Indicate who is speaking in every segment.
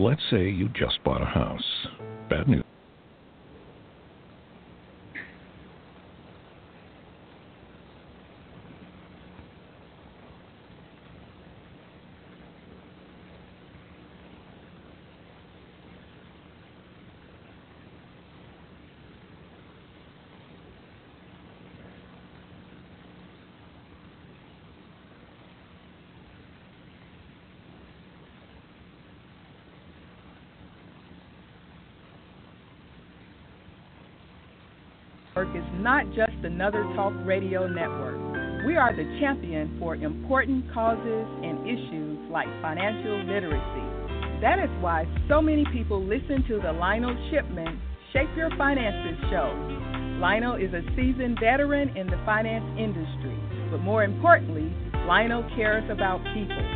Speaker 1: Let's say you just bought a house. Bad news.
Speaker 2: is not just another talk radio network. We are the champion for important causes and issues like financial literacy. That is why so many people listen to the Lionel Shipman Shape Your Finances show. Lionel is a seasoned veteran in the finance industry, but more importantly, Lionel cares about people.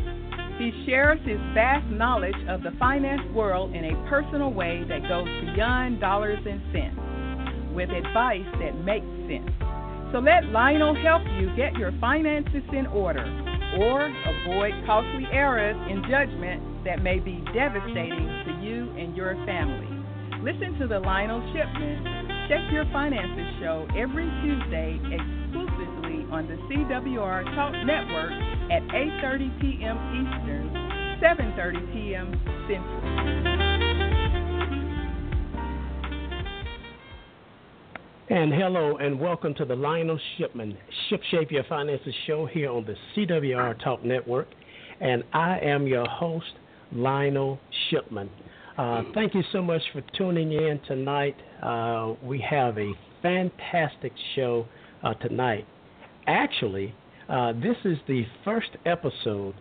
Speaker 2: He shares his vast knowledge of the finance world in a personal way that goes beyond dollars and cents with advice that makes sense. So let Lionel help you get your finances in order or avoid costly errors in judgment that may be devastating to you and your family. Listen to the Lionel Shipman Check Your Finances show every Tuesday exclusively on the CWR Talk Network at 8:30 p.m. Eastern, 7:30 p.m. Central.
Speaker 3: And hello and welcome to the Lionel Shipman Ship Shape Your Finances show here on the CWR Talk Network. And I am your host, Lionel Shipman. Uh, thank you so much for tuning in tonight. Uh, we have a fantastic show uh, tonight. Actually, uh, this is the first episode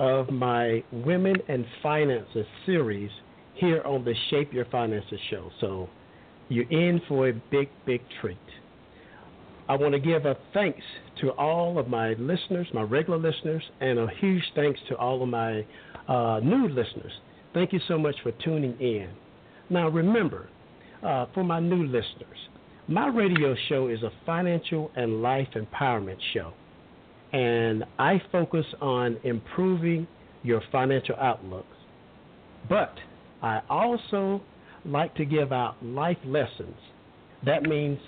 Speaker 3: of my Women and Finances series here on the Shape Your Finances show. So you're in for a big, big treat. I want to give a thanks to all of my listeners, my regular listeners, and a huge thanks to all of my uh, new listeners. Thank you so much for tuning in. Now, remember, uh, for my new listeners, my radio show is a financial and life empowerment show, and I focus on improving your financial outlooks. But I also like to give out life lessons. That means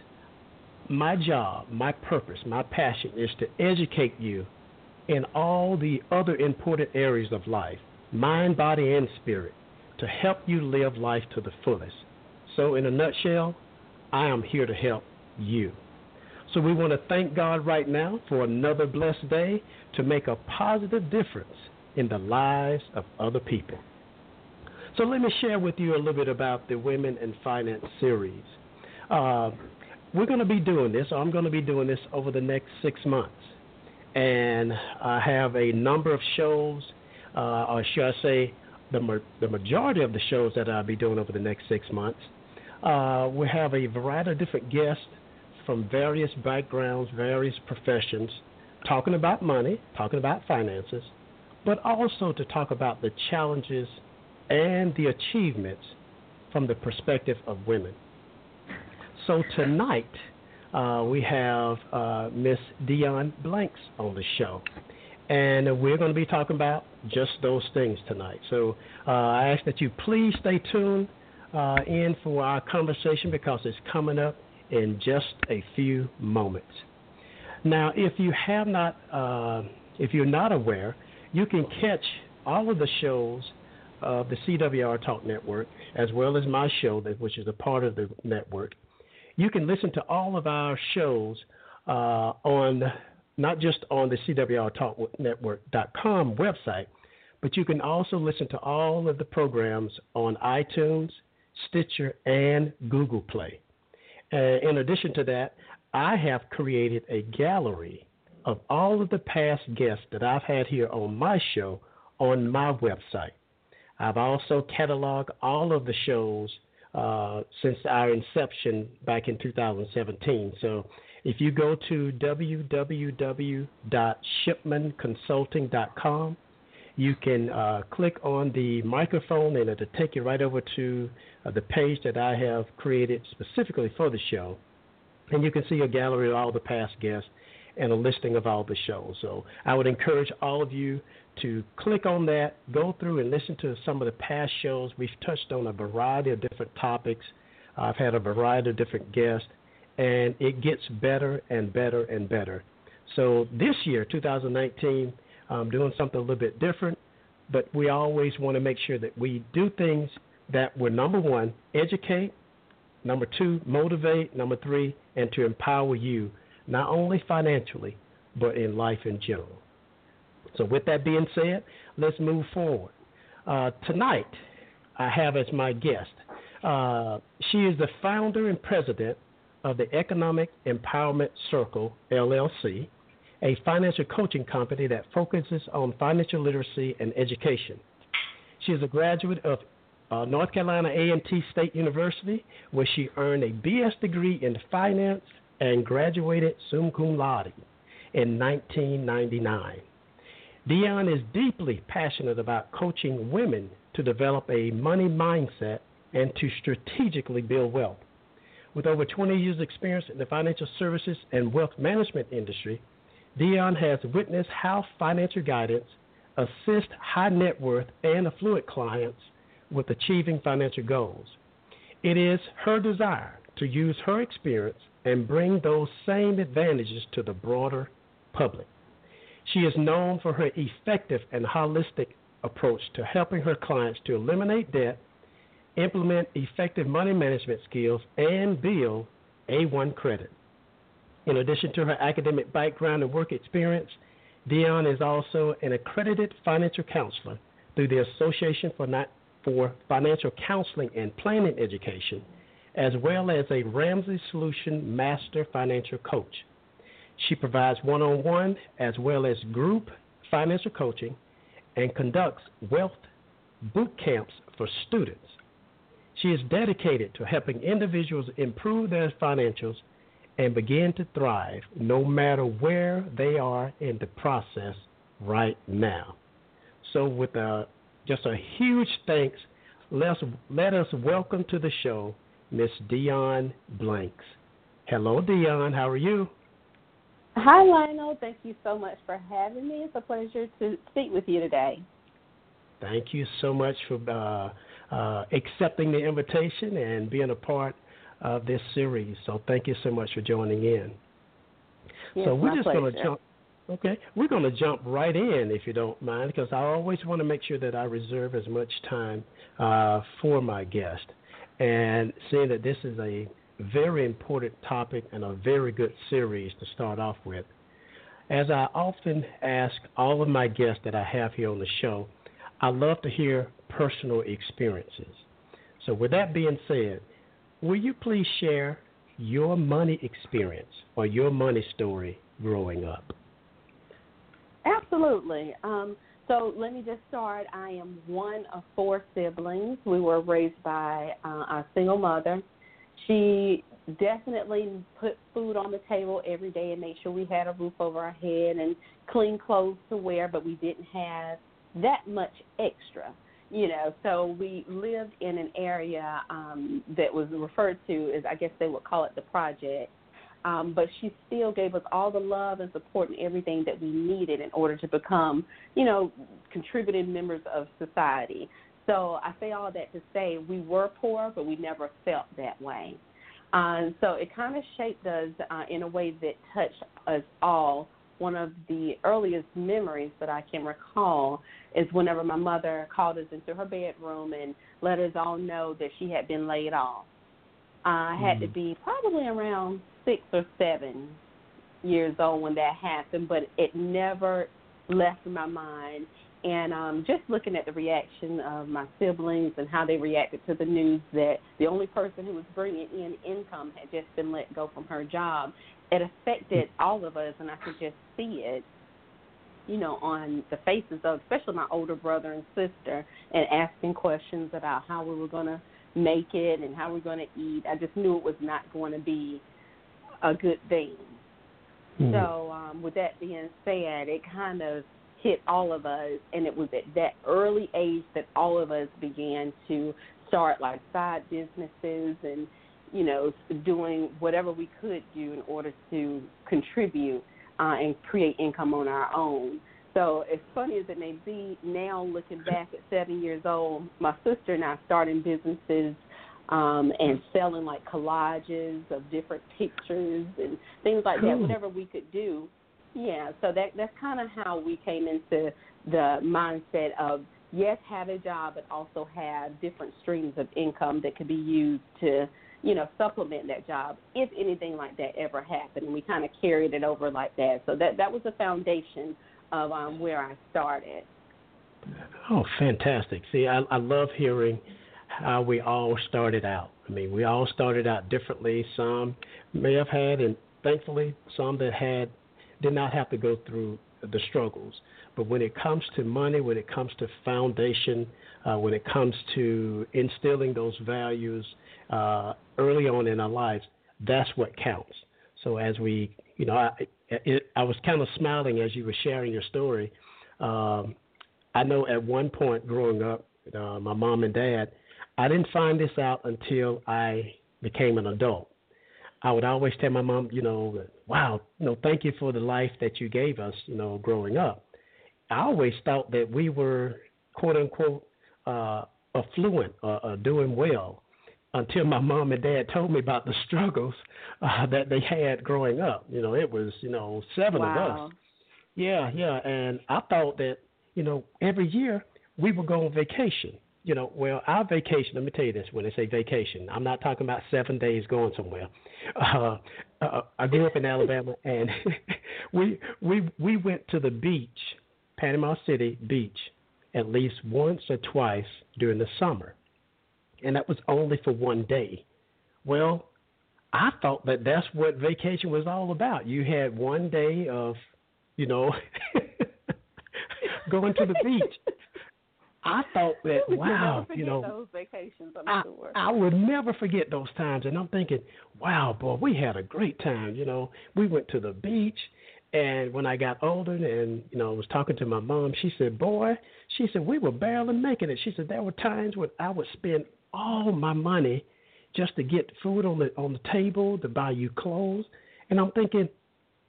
Speaker 3: my job, my purpose, my passion is to educate you in all the other important areas of life mind, body, and spirit to help you live life to the fullest. So, in a nutshell, I am here to help you. So, we want to thank God right now for another blessed day to make a positive difference in the lives of other people. So let me share with you a little bit about the Women in Finance series. Uh, we're going to be doing this, I'm going to be doing this over the next six months. And I have a number of shows, uh, or should I say, the, ma- the majority of the shows that I'll be doing over the next six months. Uh, we have a variety of different guests from various backgrounds, various professions, talking about money, talking about finances, but also to talk about the challenges and the achievements from the perspective of women. So tonight uh, we have uh, Miss Dionne Blanks on the show, and we're going to be talking about just those things tonight. So uh, I ask that you please stay tuned uh, in for our conversation because it's coming up in just a few moments. Now, if you have not, uh, if you're not aware, you can catch all of the shows of the CWR Talk Network, as well as my show, which is a part of the network. You can listen to all of our shows uh, on not just on the CWR Talk Network.com website, but you can also listen to all of the programs on iTunes, Stitcher, and Google Play. Uh, in addition to that, I have created a gallery of all of the past guests that I've had here on my show on my website. I've also cataloged all of the shows uh, since our inception back in 2017. So if you go to www.shipmanconsulting.com, you can uh, click on the microphone and it'll take you right over to uh, the page that I have created specifically for the show. And you can see a gallery of all the past guests. And a listing of all the shows. So I would encourage all of you to click on that, go through and listen to some of the past shows. We've touched on a variety of different topics. I've had a variety of different guests, and it gets better and better and better. So this year, 2019, I'm doing something a little bit different, but we always want to make sure that we do things that will, number one, educate, number two, motivate, number three, and to empower you, not only financially, but in life in general. So, with that being said, let's move forward. Uh, tonight, I have as my guest, uh, she is the founder and president of the Economic Empowerment Circle, LLC, a financial coaching company that focuses on financial literacy and education. She is a graduate of uh, North Carolina A&T State University, where she earned a BS degree in finance and graduated summa cum laude in 1999. Dionne is deeply passionate about coaching women to develop a money mindset and to strategically build wealth. With over 20 years' experience in the financial services and wealth management industry, Dionne has witnessed how financial guidance assists high net worth and affluent clients with achieving financial goals. It is her desire to use her experience and bring those same advantages to the broader public. She is known for her effective and holistic approach to helping her clients to eliminate debt, implement effective money management skills, and build A1 credit. In addition to her academic background and work experience, Dionne is also an accredited financial counselor through the Association for, for Financial Counseling and Planning Education, as well as a Ramsey Solution Master Financial Coach. She provides one on one as well as group financial coaching and conducts wealth boot camps for students. She is dedicated to helping individuals improve their financials and begin to thrive no matter where they are in the process right now. So, with a, just a huge thanks, let's, let us welcome to the show Miss Dionne Blanks. Hello, Dionne. How are you?
Speaker 4: Hi, Lionel. Thank you so much for having me. It's a pleasure to speak with you today.
Speaker 3: Thank you so much for uh, uh, accepting the invitation and being a part of this series. So thank you so much for joining in.
Speaker 4: Yes,
Speaker 3: so we're just
Speaker 4: going
Speaker 3: to jump. Okay, we're going to jump right in if you don't mind, because I always want to make sure that I reserve as much time uh, for my guest. And seeing that this is a very important topic and a very good series to start off with. As I often ask all of my guests that I have here on the show, I love to hear personal experiences. So, with that being said, will you please share your money experience or your money story growing up?
Speaker 4: Absolutely. Um, so let me just start. I am one of four siblings. We were raised by uh, a single mother she definitely put food on the table every day and made sure we had a roof over our head and clean clothes to wear, but we didn't have that much extra, you know. So we lived in an area um, that was referred to as, I guess they would call it the project. Um, but she still gave us all the love and support and everything that we needed in order to become, you know, contributing members of society. So I say all that to say we were poor, but we never felt that way. Um, so it kind of shaped us uh, in a way that touched us all. One of the earliest memories that I can recall is whenever my mother called us into her bedroom and let us all know that she had been laid off. I had mm-hmm. to be probably around six or seven years old when that happened, but it never left my mind. And um, just looking at the reaction of my siblings and how they reacted to the news that the only person who was bringing in income had just been let go from her job, it affected all of us, and I could just see it, you know, on the faces of especially my older brother and sister, and asking questions about how we were going to make it and how we are going to eat. I just knew it was not going to be a good thing. Mm-hmm. So, um, with that being said, it kind of hit all of us, and it was at that early age that all of us began to start like side businesses and you know doing whatever we could do in order to contribute uh, and create income on our own. So as funny as it may be, now looking back at seven years old, my sister and I starting businesses um, and selling like collages of different pictures and things like
Speaker 3: cool.
Speaker 4: that, whatever we could do. Yeah, so that that's kind of how we came into the mindset of yes, have a job, but also have different streams of income that could be used to, you know, supplement that job if anything like that ever happened. And we kind of carried it over like that. So that that was the foundation of um, where I started.
Speaker 3: Oh, fantastic! See, I, I love hearing how we all started out. I mean, we all started out differently. Some may have had, and thankfully, some that had did not have to go through the struggles. But when it comes to money, when it comes to foundation, uh, when it comes to instilling those values uh, early on in our lives, that's what counts. So as we, you know, I, it, I was kind of smiling as you were sharing your story. Um, I know at one point growing up, uh, my mom and dad, I didn't find this out until I became an adult. I would always tell my mom, you know, wow, you know, thank you for the life that you gave us, you know, growing up. I always thought that we were quote unquote uh, affluent or, or doing well until my mom and dad told me about the struggles uh, that they had growing up. You know, it was you know seven
Speaker 4: wow.
Speaker 3: of us. Yeah, yeah, and I thought that you know every year we would go on vacation. You know, well, our vacation. Let me tell you this: when I say vacation, I'm not talking about seven days going somewhere. Uh, uh, I grew up in Alabama, and we we we went to the beach Panama City Beach at least once or twice during the summer, and that was only for one day. Well, I thought that that's what vacation was all about. You had one day of, you know, going to the beach. I thought that wow,
Speaker 4: you
Speaker 3: know,
Speaker 4: those vacations. I'm
Speaker 3: I,
Speaker 4: sure.
Speaker 3: I would never forget those times, and I'm thinking, wow, boy, we had a great time. You know, we went to the beach, and when I got older and, you know, I was talking to my mom, she said, Boy, she said, we were barely making it. She said, There were times when I would spend all my money just to get food on the on the table, to buy you clothes. And I'm thinking,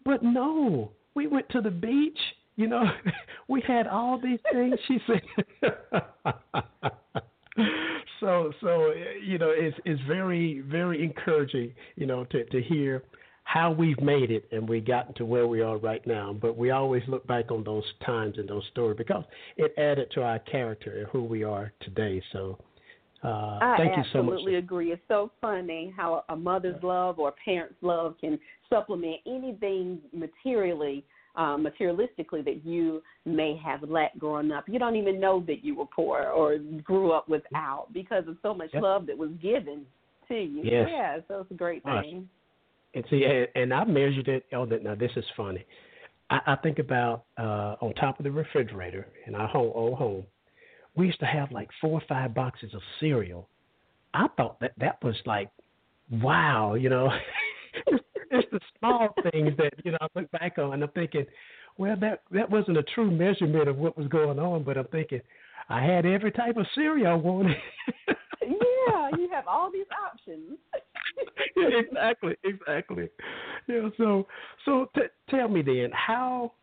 Speaker 3: But no, we went to the beach, you know, we had all these things. She said So so you know, it's it's very, very encouraging, you know, to, to hear how we've made it and we gotten to where we are right now. But we always look back on those times and those stories because it added to our character and who we are today. So uh, thank you so much.
Speaker 4: I absolutely agree. It's so funny how a mother's love or a parent's love can supplement anything materially. Uh, materialistically, that you may have lacked growing up, you don't even know that you were poor or grew up without because of so much
Speaker 3: yep.
Speaker 4: love that was given to you.
Speaker 3: Yes.
Speaker 4: Yeah, so it's a great thing.
Speaker 3: And see, and I measured it. Oh, now this is funny. I, I think about uh, on top of the refrigerator in our home, old home, we used to have like four or five boxes of cereal. I thought that that was like, wow, you know, the small things that you know I look back on. and I'm thinking, well, that that wasn't a true measurement of what was going on, but I'm thinking, I had every type of cereal I wanted.
Speaker 4: yeah, you have all these options.
Speaker 3: exactly, exactly. Yeah. So, so t- tell me then, how,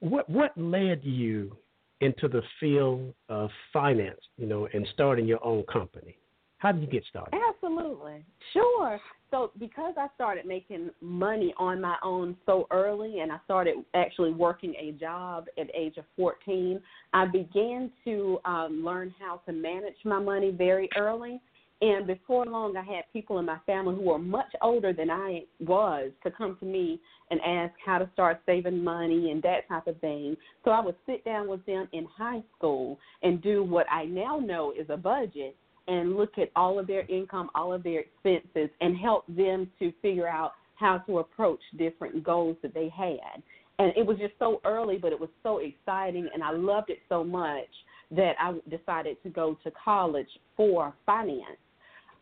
Speaker 3: what, what led you into the field of finance? You know, and starting your own company. How did you get started?
Speaker 4: Absolutely, sure. So, because I started making money on my own so early, and I started actually working a job at age of 14, I began to um, learn how to manage my money very early. And before long, I had people in my family who were much older than I was to come to me and ask how to start saving money and that type of thing. So I would sit down with them in high school and do what I now know is a budget and look at all of their income, all of their expenses, and help them to figure out how to approach different goals that they had. And it was just so early, but it was so exciting, and I loved it so much that I decided to go to college for finance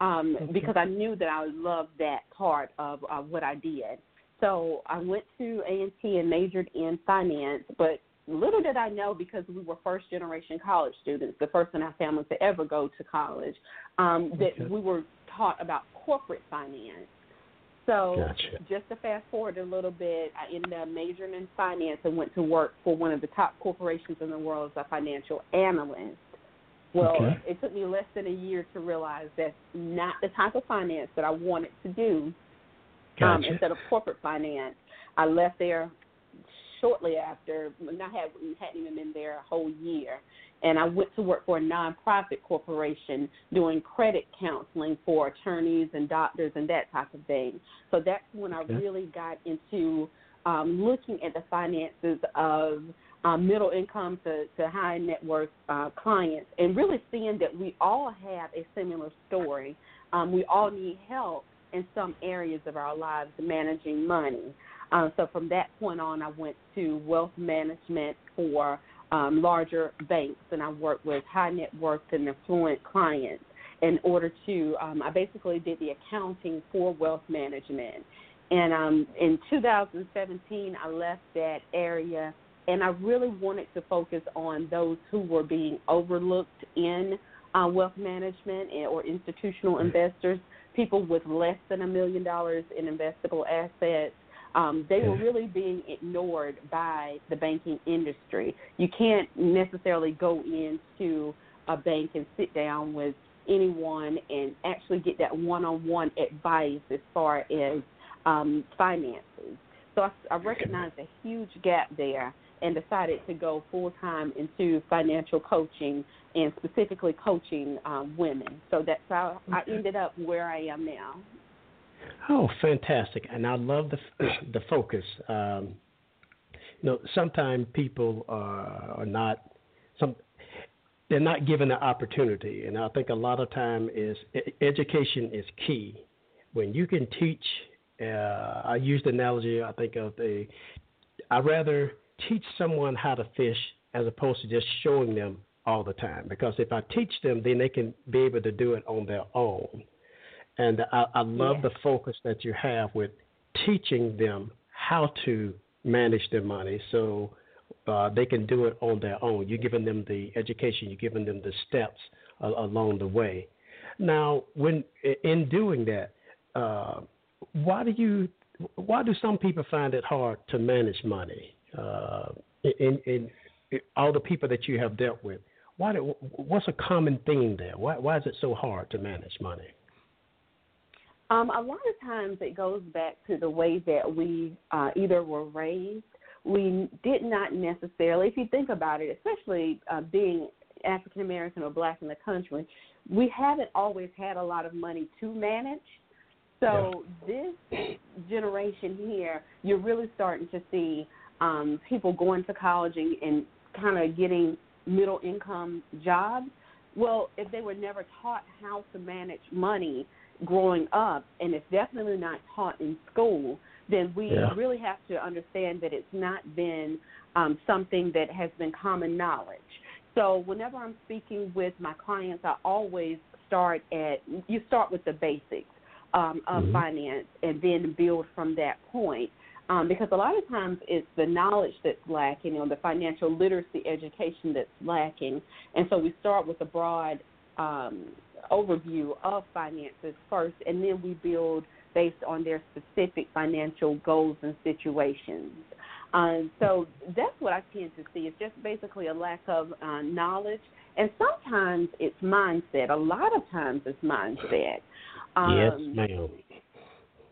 Speaker 4: um, okay. because I knew that I loved that part of, of what I did. So I went to A and T and majored in finance, but little did I know because we were first generation college students, the first in our family to ever go to college, um, that
Speaker 3: okay.
Speaker 4: we were taught about corporate finance. So
Speaker 3: Gotcha.
Speaker 4: just to fast forward a little bit, I ended up majoring in finance and went to work for one of the top corporations in the world as a financial analyst. Well,
Speaker 3: Okay.
Speaker 4: it took me less than a year to realize that's not the type of finance that I wanted to do. Um, instead of corporate finance, I left there shortly after. and I had hadn't even been there a whole year, and I went to work for a nonprofit corporation doing credit counseling for attorneys and doctors and that type of thing. So that's when I
Speaker 3: Okay.
Speaker 4: really got into um, looking at the finances of um, middle income to, to high net worth uh, clients, and really seeing that we all have a similar story. Um, we all need help in some areas of our lives managing money. Uh, so from that point on, I went to wealth management for um, larger banks, and I worked with high net worth and affluent clients in order to. Um, I basically did the accounting for wealth management. And um, in 2017, I left that area, and I really wanted to focus on those who were being overlooked in uh, wealth management and, or institutional investors, people with less than a million dollars in investable assets. Um, they were really being ignored by the banking industry. You can't necessarily go into a bank and sit down with anyone and actually get that one-on-one advice as far as um, finances. So I, I recognized a huge gap there and decided to go full time into financial coaching and specifically coaching um, women. So that's how I ended up where I am now.
Speaker 3: Oh, fantastic! And I love the the focus. Um, you know, sometimes people are, are not some they're not given the opportunity, and I think a lot of time is education is key. When you can teach, uh, I use the analogy. I think of the I rather teach someone how to fish as opposed to just showing them all the time. Because if I teach them, then they can be able to do it on their own. And I, I love
Speaker 4: Yeah.
Speaker 3: the focus that you have with teaching them how to manage their money so uh, they can do it on their own. You're giving them the education, you're giving them the steps a- along the way. Now, when in doing that, uh, why do you why do some people find it hard to manage money? Uh, in, in, in all the people that you have dealt with, why do, what's a common theme there? Why why is it so hard to manage money?
Speaker 4: Um, a lot of times it goes back to the way that we uh, either were raised. We did not necessarily, if you think about it, especially uh, being African American or black in the country, we haven't always had a lot of money to manage. So this generation here, you're really starting to see um, people going to college and, and kind of getting middle income jobs. Well, if they were never taught how to manage money growing up, and it's definitely not taught in school, then we
Speaker 3: Yeah.
Speaker 4: really have to understand that it's not been um, something that has been common knowledge. So whenever I'm speaking with my clients, I always start at you start with the basics um, of
Speaker 3: Mhm.
Speaker 4: finance and then build from that point. Um, because a lot of times it's the knowledge that's lacking, or the financial literacy education that's lacking, and so we start with a broad um, overview of finances first, and then we build based on their specific financial goals and situations. Um, so that's what I tend to see. It's just basically a lack of uh, knowledge, and sometimes it's mindset. A lot of times it's mindset. Um,
Speaker 3: yes, ma'am.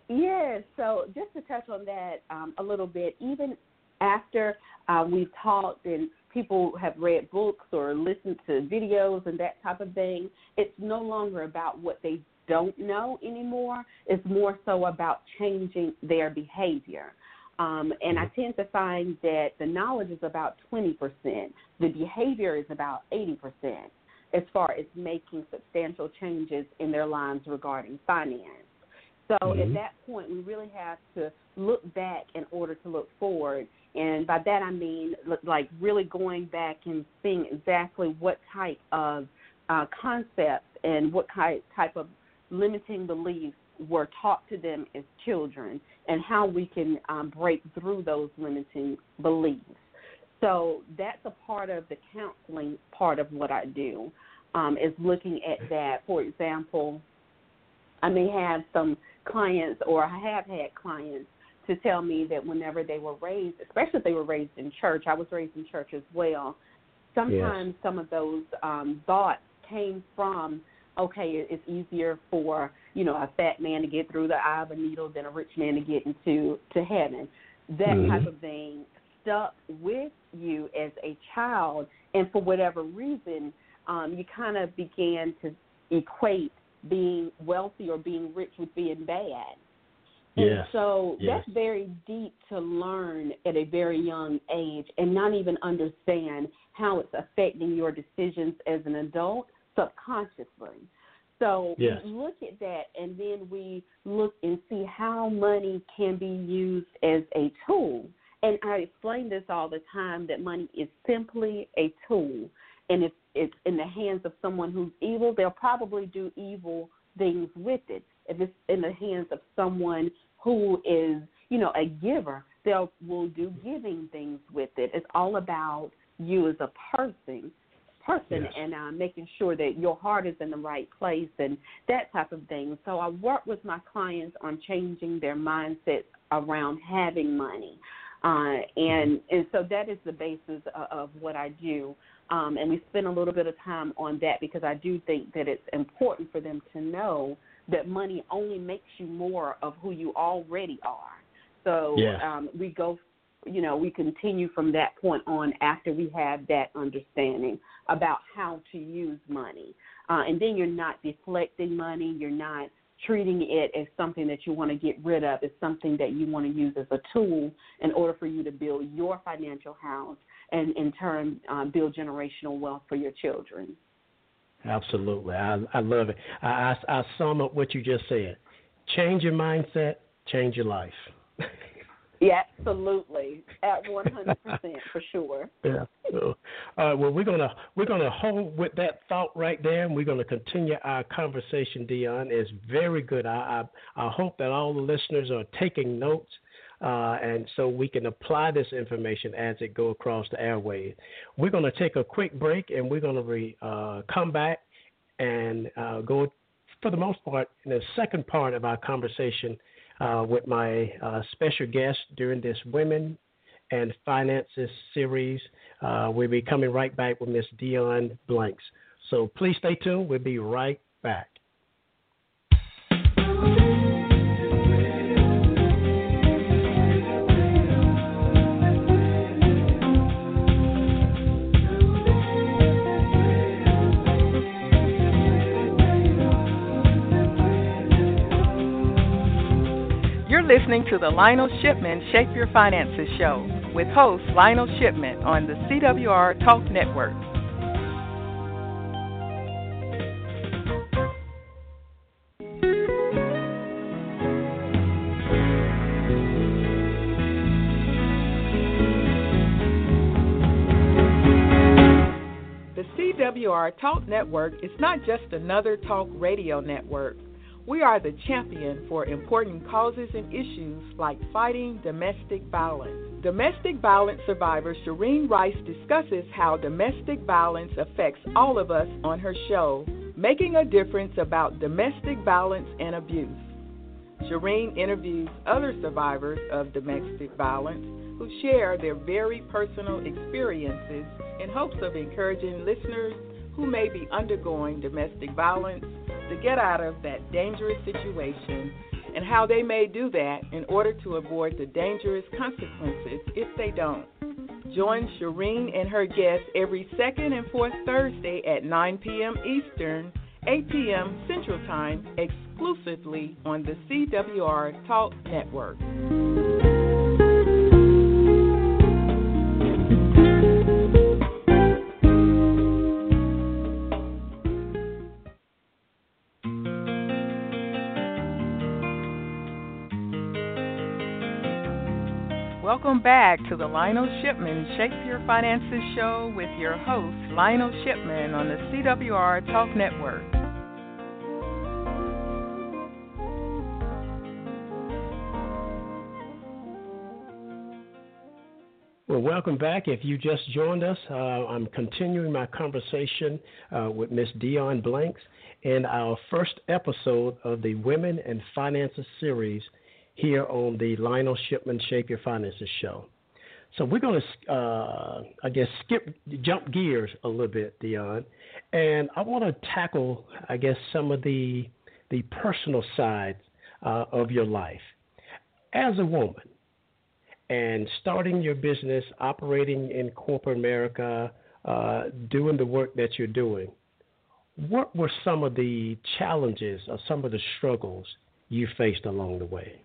Speaker 4: Yes. So just to touch on that um, a little bit, even after uh, we've talked and people have read books or listened to videos and that type of thing, it's no longer about what they don't know anymore. It's more so about changing their behavior. Um, and I tend to find that the knowledge is about 20%, the behavior is about 80% as far as making substantial changes in their lives regarding finance. So at
Speaker 3: Mhm.
Speaker 4: that point, we really have to look back in order to look forward. And by that I mean like really going back and seeing exactly what type of uh, concepts and what type type of limiting beliefs were taught to them as children, and how we can um, break through those limiting beliefs. So that's a part of the counseling part of what I do, um, is looking at that. For example, I may have some clients, or I have had clients to tell me that whenever they were raised, especially if they were raised in church, I was raised in church as well. Sometimes yes. some of those um, thoughts came from, okay, it's easier for you know a fat man to get through the eye of a needle than a rich man to get into to heaven. That mm-hmm. type of thing stuck with you as a child, and for whatever reason, um, you kind of began to equate being wealthy or being rich with being bad.
Speaker 3: And
Speaker 4: yes. so yes. that's very deep to learn at a very young age and not even understand how it's affecting your decisions as an adult subconsciously. So
Speaker 3: yes.
Speaker 4: we look at that and then we look and see how money can be used as a tool. And I explain this all the time that money is simply a tool. And if it's in the hands of someone who's evil, they'll probably do evil things with it. If it's in the hands of someone who is, you know, a giver, they will do giving things with it. It's all about you as a person person
Speaker 3: yes.
Speaker 4: and uh, making sure that your heart is in the right place and that type of thing. So I work with my clients on changing their mindset around having money. Uh, and and so that is the basis of, of what I do. Um, and we spend a little bit of time on that because I do think that it's important for them to know that money only makes you more of who you already are. So
Speaker 3: yes.
Speaker 4: um, we go, you know, we continue from that point on after we have that understanding about how to use money. Uh, and then you're not deflecting money, you're not treating it as something that you want to get rid of. It's something that you want to use as a tool in order for you to build your financial house and in turn uh, build generational wealth for your children.
Speaker 3: Absolutely, I, I love it. I, I, I sum up what you just said: change your mindset, change your life.
Speaker 4: Yeah, absolutely, at one hundred percent for sure.
Speaker 3: Yeah. So, uh, well, we're gonna we're gonna hold with that thought right there, and we're gonna continue our conversation. Dionne is very good. I, I I hope that all the listeners are taking notes. Uh, and so we can apply this information as it go across the airways. We're going to take a quick break, and we're going to re, uh, come back and uh, go, for the most part, in the second part of our conversation uh, with my uh, special guest during this Women and Finances series. Uh, we'll be coming right back with Miss Dionne Blanks. So please stay tuned. We'll be right back.
Speaker 2: Listening to the Lionel Shipman Shape Your Finances show with host Lionel Shipman on the CWR Talk Network. The CWR Talk Network is not just another talk radio network. We are the champion for important causes and issues like fighting domestic violence. Domestic violence survivor Shireen Rice discusses how domestic violence affects all of us on her show, Making a Difference About Domestic Violence and Abuse. Shireen interviews other survivors of domestic violence who share their very personal experiences in hopes of encouraging listeners who may be undergoing domestic violence to get out of that dangerous situation and how they may do that in order to avoid the dangerous consequences if they don't. Join Shireen and her guests every second and fourth Thursday at 9 p.m. Eastern, 8 p.m. Central Time, exclusively on the CWR Talk Network. Welcome back to the Lionel Shipman Shape Your Finances show with your host, Lionel Shipman, on the CWR Talk Network.
Speaker 3: Well, welcome back. If you just joined us, uh, I'm continuing my conversation uh, with Miss Dionne Blanks in our first episode of the Women and Finances series here on the Lionel Shipman Shape Your Finances show. So we're going to, uh, I guess, skip, jump gears a little bit, Dionne, and I want to tackle, I guess, some of the the personal sides uh, of your life as a woman and starting your business, operating in corporate America, uh, doing the work that you're doing, what were some of the challenges or some of the struggles you faced along the way?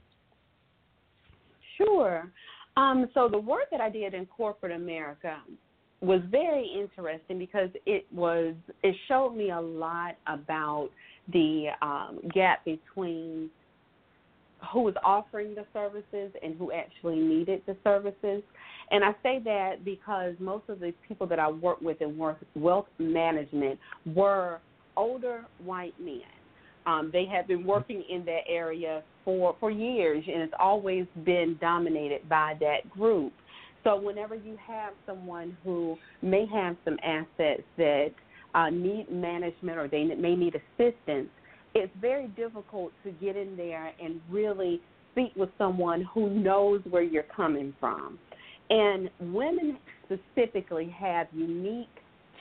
Speaker 4: Sure. Um, so the work that I did in corporate America was very interesting because it was it showed me a lot about the um, gap between who was offering the services and who actually needed the services. And I say that because most of the people that I work with in wealth management were older white men. Um, they have been working in that area for, for years, and it's always been dominated by that group. So, whenever you have someone who may have some assets that uh, need management or they may need assistance, it's very difficult to get in there and really speak with someone who knows where you're coming from. And women specifically have unique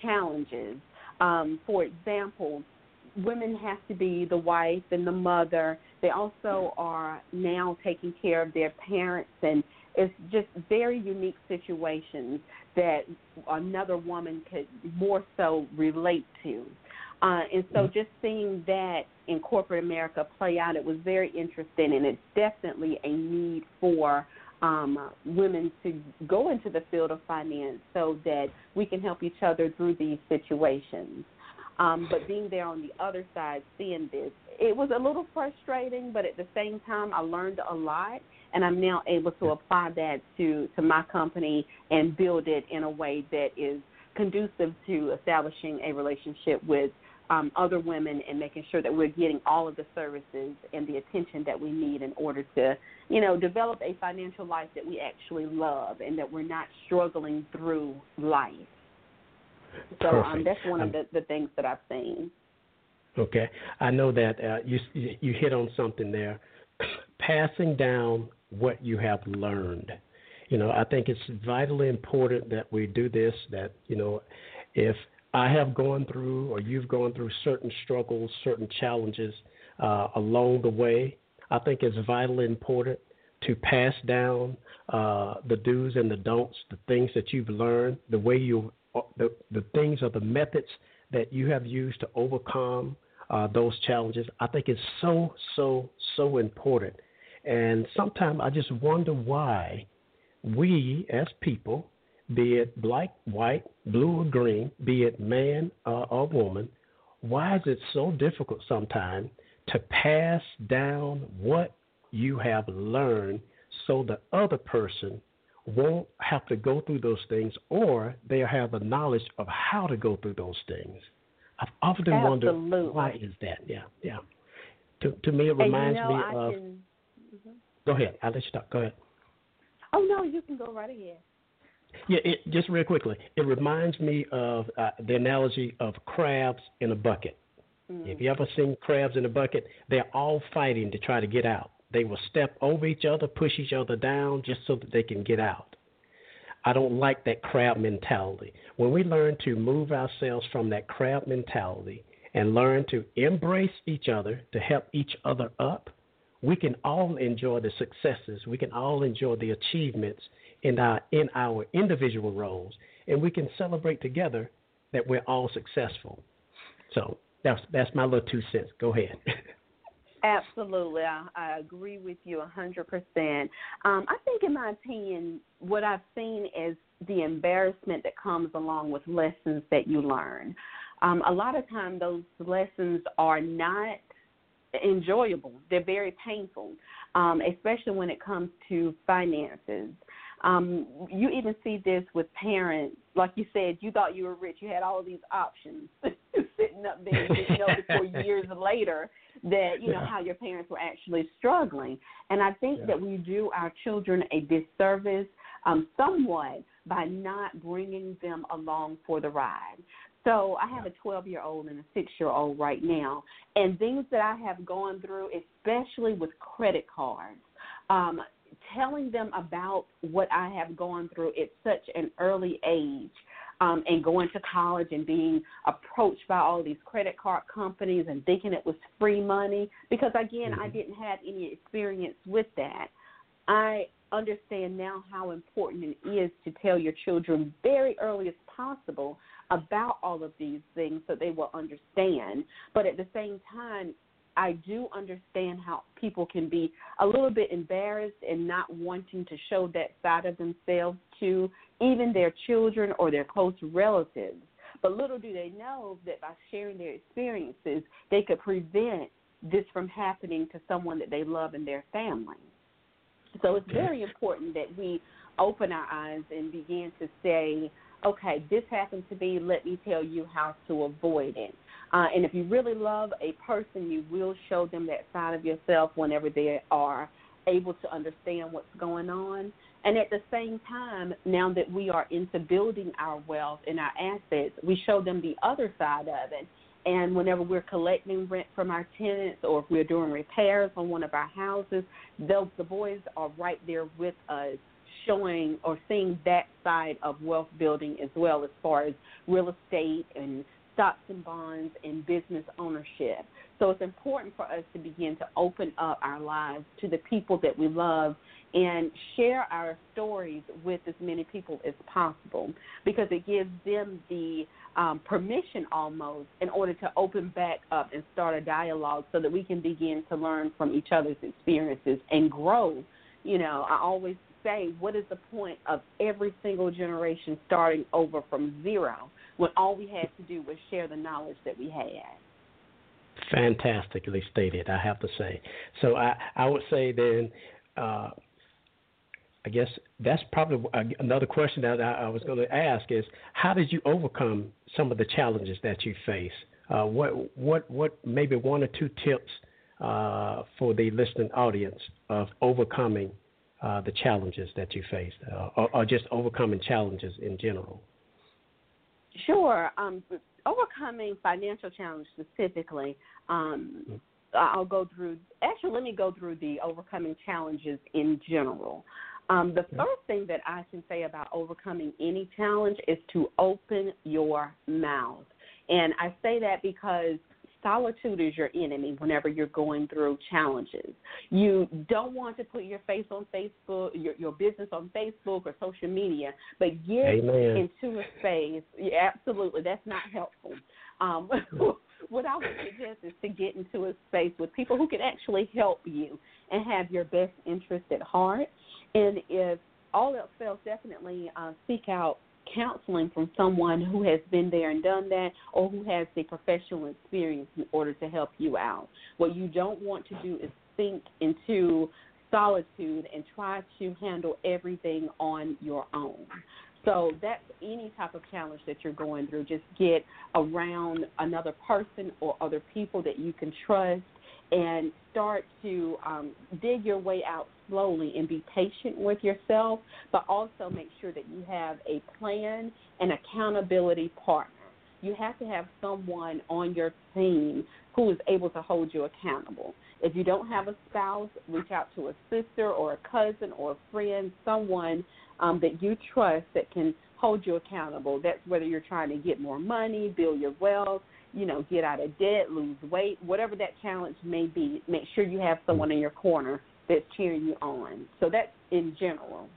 Speaker 4: challenges. Um, for example, women have to be the wife and the mother. They also are now taking care of their parents, and it's just very unique situations that another woman could more so relate to. Uh, and so mm-hmm. just seeing that in corporate America play out, it was very interesting, and it's definitely a need for um, women to go into the field of finance so that we can help each other through these situations. Um, but being there on the other side, seeing this, it was a little frustrating, but at the same time, I learned a lot, and I'm now able to apply that to to my company and build it in a way that is conducive to establishing a relationship with um, other women and making sure that we're getting all of the services and the attention that we need in order to, you know, develop a financial life that we actually love and that we're not struggling through life. So um, that's one of the, the things that I've seen.
Speaker 3: Okay, I know that uh, you you hit on something there, passing down what you have learned. You know, I think it's vitally important that we do this. That you know, if I have gone through, or you've gone through certain struggles, certain challenges uh, along the way. I think it's vitally important to pass down uh, the do's and the don'ts, the things that you've learned, the way you, the, the things or the methods that you have used to overcome uh, those challenges. I think is so, so, so important. And sometimes I just wonder why we as people be it black, white, blue, or green, be it man uh, or woman, why is it so difficult sometimes to pass down what you have learned so the other person won't have to go through those things or they'll have the knowledge of how to go through those things? I've often
Speaker 4: Absolutely.
Speaker 3: wondered why is that? Yeah, yeah. To, to me, it reminds
Speaker 4: you know,
Speaker 3: me
Speaker 4: I
Speaker 3: of.
Speaker 4: Can... Mm-hmm.
Speaker 3: Go ahead. I'll let you talk. Go ahead.
Speaker 4: Oh no, you can go right ahead.
Speaker 3: Yeah, it, just real quickly, it reminds me of uh, the analogy of crabs in a bucket. Mm. If you ever seen crabs in a bucket, they're all fighting to try to get out. They will step over each other, push each other down just so that they can get out. I don't like that crab mentality. When we learn to move ourselves from that crab mentality and learn to embrace each other to help each other up, we can all enjoy the successes. We can all enjoy the achievements in our in our individual roles, and we can celebrate together that we're all successful. So that's that's my little two cents. Go ahead.
Speaker 4: Absolutely, I, I agree with you a hundred percent. Um, I think, in my opinion, what I've seen is the embarrassment that comes along with lessons that you learn. Um, a lot of times, those lessons are not enjoyable; they're very painful, um, especially when it comes to finances. Um, you even see this with parents. Like you said, you thought you were rich. You had all these options there. You didn't know before years later that you know how your parents were actually struggling. And I think yeah. that we do our children a disservice um, somewhat by not bringing them along for the ride. So I have a 12 year old and a 6 year old right now, and things that I have gone through, especially with credit cards. Um, telling them about what I have gone through at such an early age um, and going to college and being approached by all these credit card companies and thinking it was free money because again mm-hmm. I didn't have any experience with that. I understand now how important it is to tell your children very early as possible about all of these things so they will understand. But at the same time, I do understand how people can be a little bit embarrassed and not wanting to show that side of themselves to even their children or their close relatives. But little do they know that by sharing their experiences, they could prevent this from happening to someone that they love in their family. So it's very important that we open our eyes and begin to say, okay, this happened to me, let me tell you how to avoid it. Uh, and if you really love a person, you will show them that side of yourself whenever they are able to understand what's going on. And at the same time, now that we are into building our wealth and our assets, we show them the other side of it. And whenever we're collecting rent from our tenants or if we're doing repairs on one of our houses, those, the boys are right there with us showing or seeing that side of wealth building as well as far as real estate and stocks and bonds and business ownership. So it's important for us to begin to open up our lives to the people that we love and share our stories with as many people as possible because it gives them the um, permission almost in order to open back up and start a dialogue so that we can begin to learn from each other's experiences and grow. You know, I always say, what is the point of every single generation starting over from zero? when all we had to do was share the knowledge that we had.
Speaker 3: Fantastically stated, I have to say. So I, I would say then, uh, I guess that's probably another question that I, I was going to ask is how did you overcome some of the challenges that you face? Uh, what what what maybe one or two tips uh, for the listening audience of overcoming uh, the challenges that you faced, uh, or, or, just overcoming challenges in general?
Speaker 4: Sure. Um, overcoming financial challenge specifically, um, I'll go through. Actually, let me go through the overcoming challenges in general. Um, the first thing that I can say about overcoming any challenge is to open your mouth. And I say that because solitude is your enemy whenever you're going through challenges. You don't want to put your face on Facebook, your, your business on Facebook or social media, but get
Speaker 3: Amen.
Speaker 4: into a space. Yeah, absolutely, that's not helpful. Um, what I would suggest is to get into a space with people who can actually help you and have your best interest at heart. And if all else fails, definitely uh, seek out counseling from someone who has been there and done that or who has the professional experience in order to help you out. What you don't want to do is sink into solitude and try to handle everything on your own. So that's any type of challenge that you're going through. Just get around another person or other people that you can trust and start to um, dig your way out slowly and be patient with yourself, but also make sure that you have a plan and accountability partner. You have to have someone on your team who is able to hold you accountable. If you don't have a spouse, reach out to a sister or a cousin or a friend, someone um, that you trust that can hold you accountable. That's whether you're trying to get more money, build your wealth, you know, get out of debt, lose weight, whatever that challenge may be, make sure you have someone in your corner that's cheering you on. So that's in general.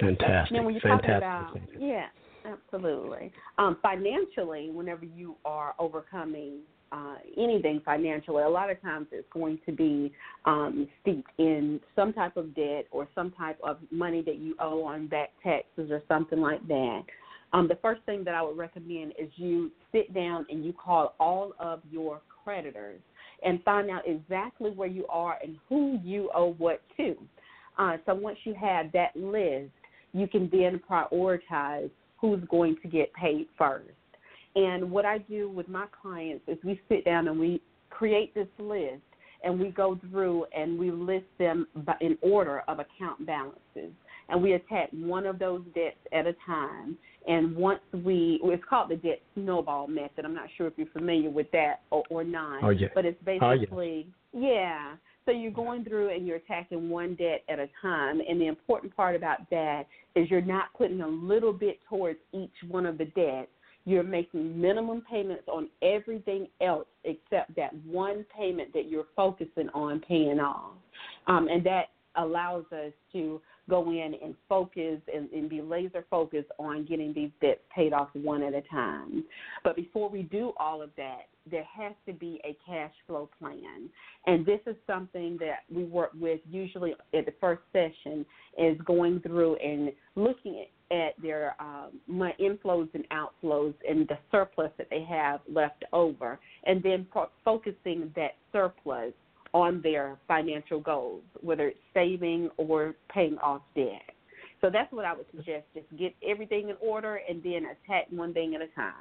Speaker 3: Fantastic.
Speaker 4: When
Speaker 3: you
Speaker 4: talk about yeah, absolutely. Um, financially, whenever you are overcoming uh, anything financially, a lot of times it's going to be um, steeped in some type of debt or some type of money that you owe on back taxes or something like that um, the first thing that I would recommend is you sit down and you call all of your creditors and find out exactly where you are and who you owe what to. Uh, so once you have that list, you can then prioritize who's going to get paid first. And what I do with my clients is we sit down and we create this list and we go through and we list them in order of account balances and we attack one of those debts at a time. And once we, it's called the debt snowball method. I'm not sure if you're familiar with that or, or not.
Speaker 3: Oh, yeah.
Speaker 4: But it's basically,
Speaker 3: oh, yeah.
Speaker 4: yeah. So you're going through and you're attacking one debt at a time. And the important part about that is you're not putting a little bit towards each one of the debts. You're making minimum payments on everything else except that one payment that you're focusing on paying off. Um, and that allows us to go in and focus and, and, be laser focused on getting these debts paid off one at a time. But before we do all of that, there has to be a cash flow plan. And this is something that we work with usually at the first session is going through and looking at their um, inflows and outflows and the surplus that they have left over, and then pro- focusing that surplus on their financial goals, whether it's saving or paying off debt. So that's what I would suggest. Just get everything in order and then attack one thing at a time.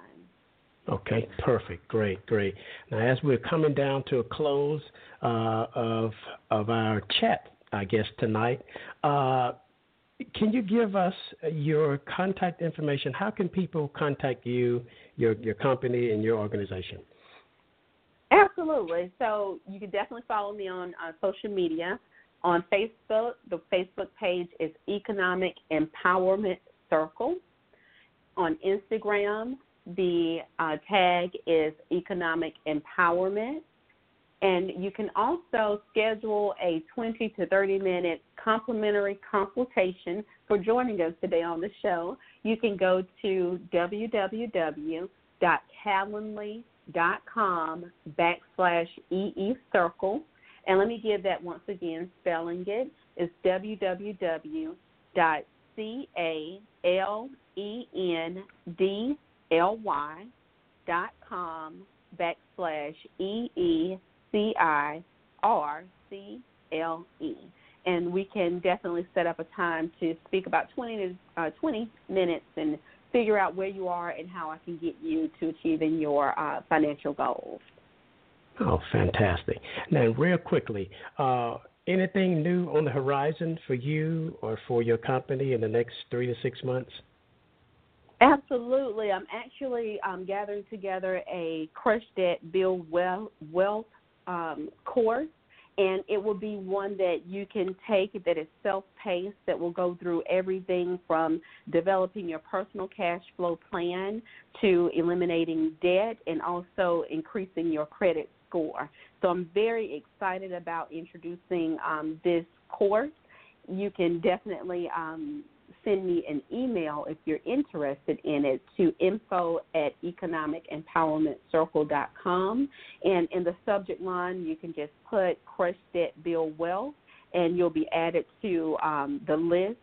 Speaker 3: Okay, perfect, great, great. Now, as we're coming down to a close uh, of of our chat, I guess tonight, uh, can you give us your contact information? How can people contact you, your your company, and your organization?
Speaker 4: Absolutely. So you can definitely follow me on uh, social media. On Facebook, the Facebook page is Economic Empowerment Circle. On Instagram, the uh, tag is Economic Empowerment. And you can also schedule a 20 to 30 minute complimentary consultation for joining us today on the show. You can go to www.calendly.com dot com backslash EE circle. And let me give that once again, spelling it is www dot C A L E N D L Y dot com backslash E E C I R C L E. And we can definitely set up a time to speak about 20 to uh, 20 minutes and figure out where you are and how I can get you to achieving your uh, financial goals.
Speaker 3: Oh, fantastic. Now, real quickly, uh, anything new on the horizon for you or for your company in the next three to six months?
Speaker 4: Absolutely. I'm actually um, gathering together a Crush Debt Build Wealth, wealth um, course and it will be one that you can take that is self-paced that will go through everything from developing your personal cash flow plan to eliminating debt and also increasing your credit score. So I'm very excited about introducing um, this course. You can definitely um, send me an email if you're interested in it to info at economicempowermentcircle.com. And in the subject line, you can just put Crush Debt Build Wealth, and you'll be added to um, the list.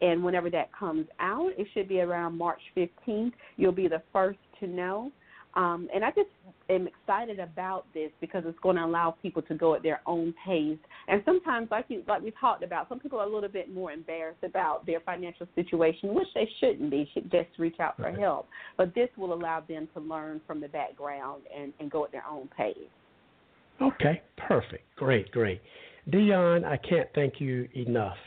Speaker 4: And whenever that comes out, it should be around March 15th. You'll be the first to know. Um, and I just am excited about this because it's going to allow people to go at their own pace. And sometimes, like you, like we talked about, some people are a little bit more embarrassed about their financial situation, which they shouldn't be. Should just reach out for right. help. But this will allow them to learn from the background and, and go at their own pace.
Speaker 3: Okay, perfect, great, great. Dionne, I can't thank you enough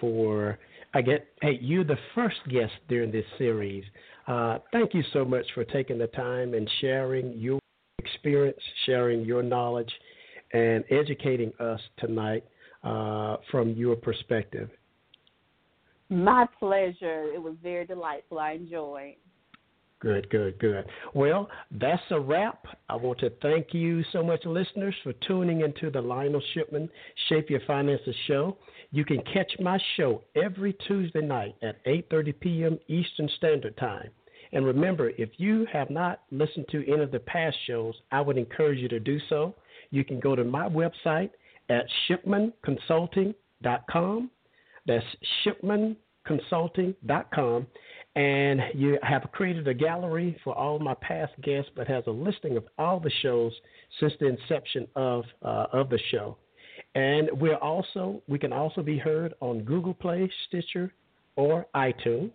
Speaker 3: for. I get. Hey, you're the first guest during this series uh, thank you so much for taking the time and sharing your experience, sharing your knowledge, and educating us tonight uh, from your perspective.
Speaker 4: My pleasure. It was very delightful. I enjoyed.
Speaker 3: Good, good, good. Well, that's a wrap. I want to thank you so much, listeners, for tuning into the Lionel Shipman Shape Your Finances show. You can catch my show every Tuesday night at 8:30 p.m. Eastern Standard Time. And remember, if you have not listened to any of the past shows, I would encourage you to do so. You can go to my website at shipmanconsulting.com. That's shipmanconsulting.com. And you have created a gallery for all my past guests, but has a listing of all the shows since the inception of uh, of the show. And we're also we can also be heard on Google Play, Stitcher, or iTunes.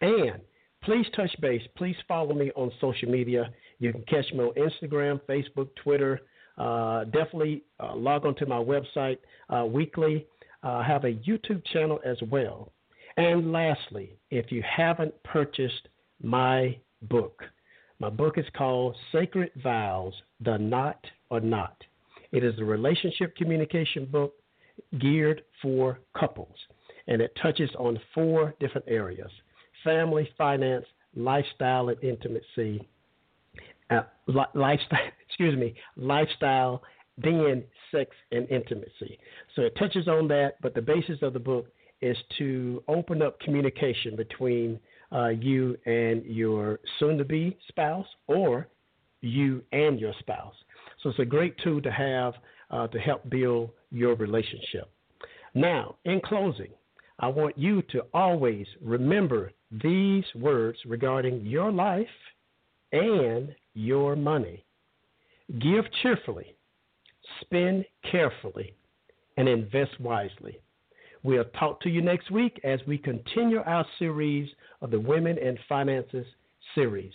Speaker 3: And please touch base. Please follow me on social media. You can catch me on Instagram, Facebook, Twitter. Uh, definitely uh, log on to my website uh, weekly. uh, have a YouTube channel as well. And lastly, if you haven't purchased my book, my book is called Sacred Vows The Knot or Not. It is a relationship communication book geared for couples, and it touches on four different areas family, finance, lifestyle, and intimacy. Uh, li- lifestyle, excuse me, lifestyle, then sex and intimacy. So it touches on that, but the basis of the book is to open up communication between uh, you and your soon to be spouse or you and your spouse. So it's a great tool to have uh, to help build your relationship. Now, in closing, I want you to always remember these words regarding your life and your money. Give cheerfully, spend carefully, and invest wisely. We'll talk to you next week as we continue our series of the Women and Finances series.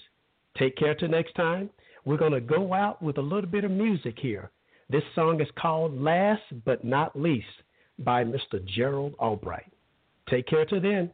Speaker 3: Take care till next time. We're going to go out with a little bit of music here. This song is called Last But Not Least by Mr. Gerald Albright. Take care till then.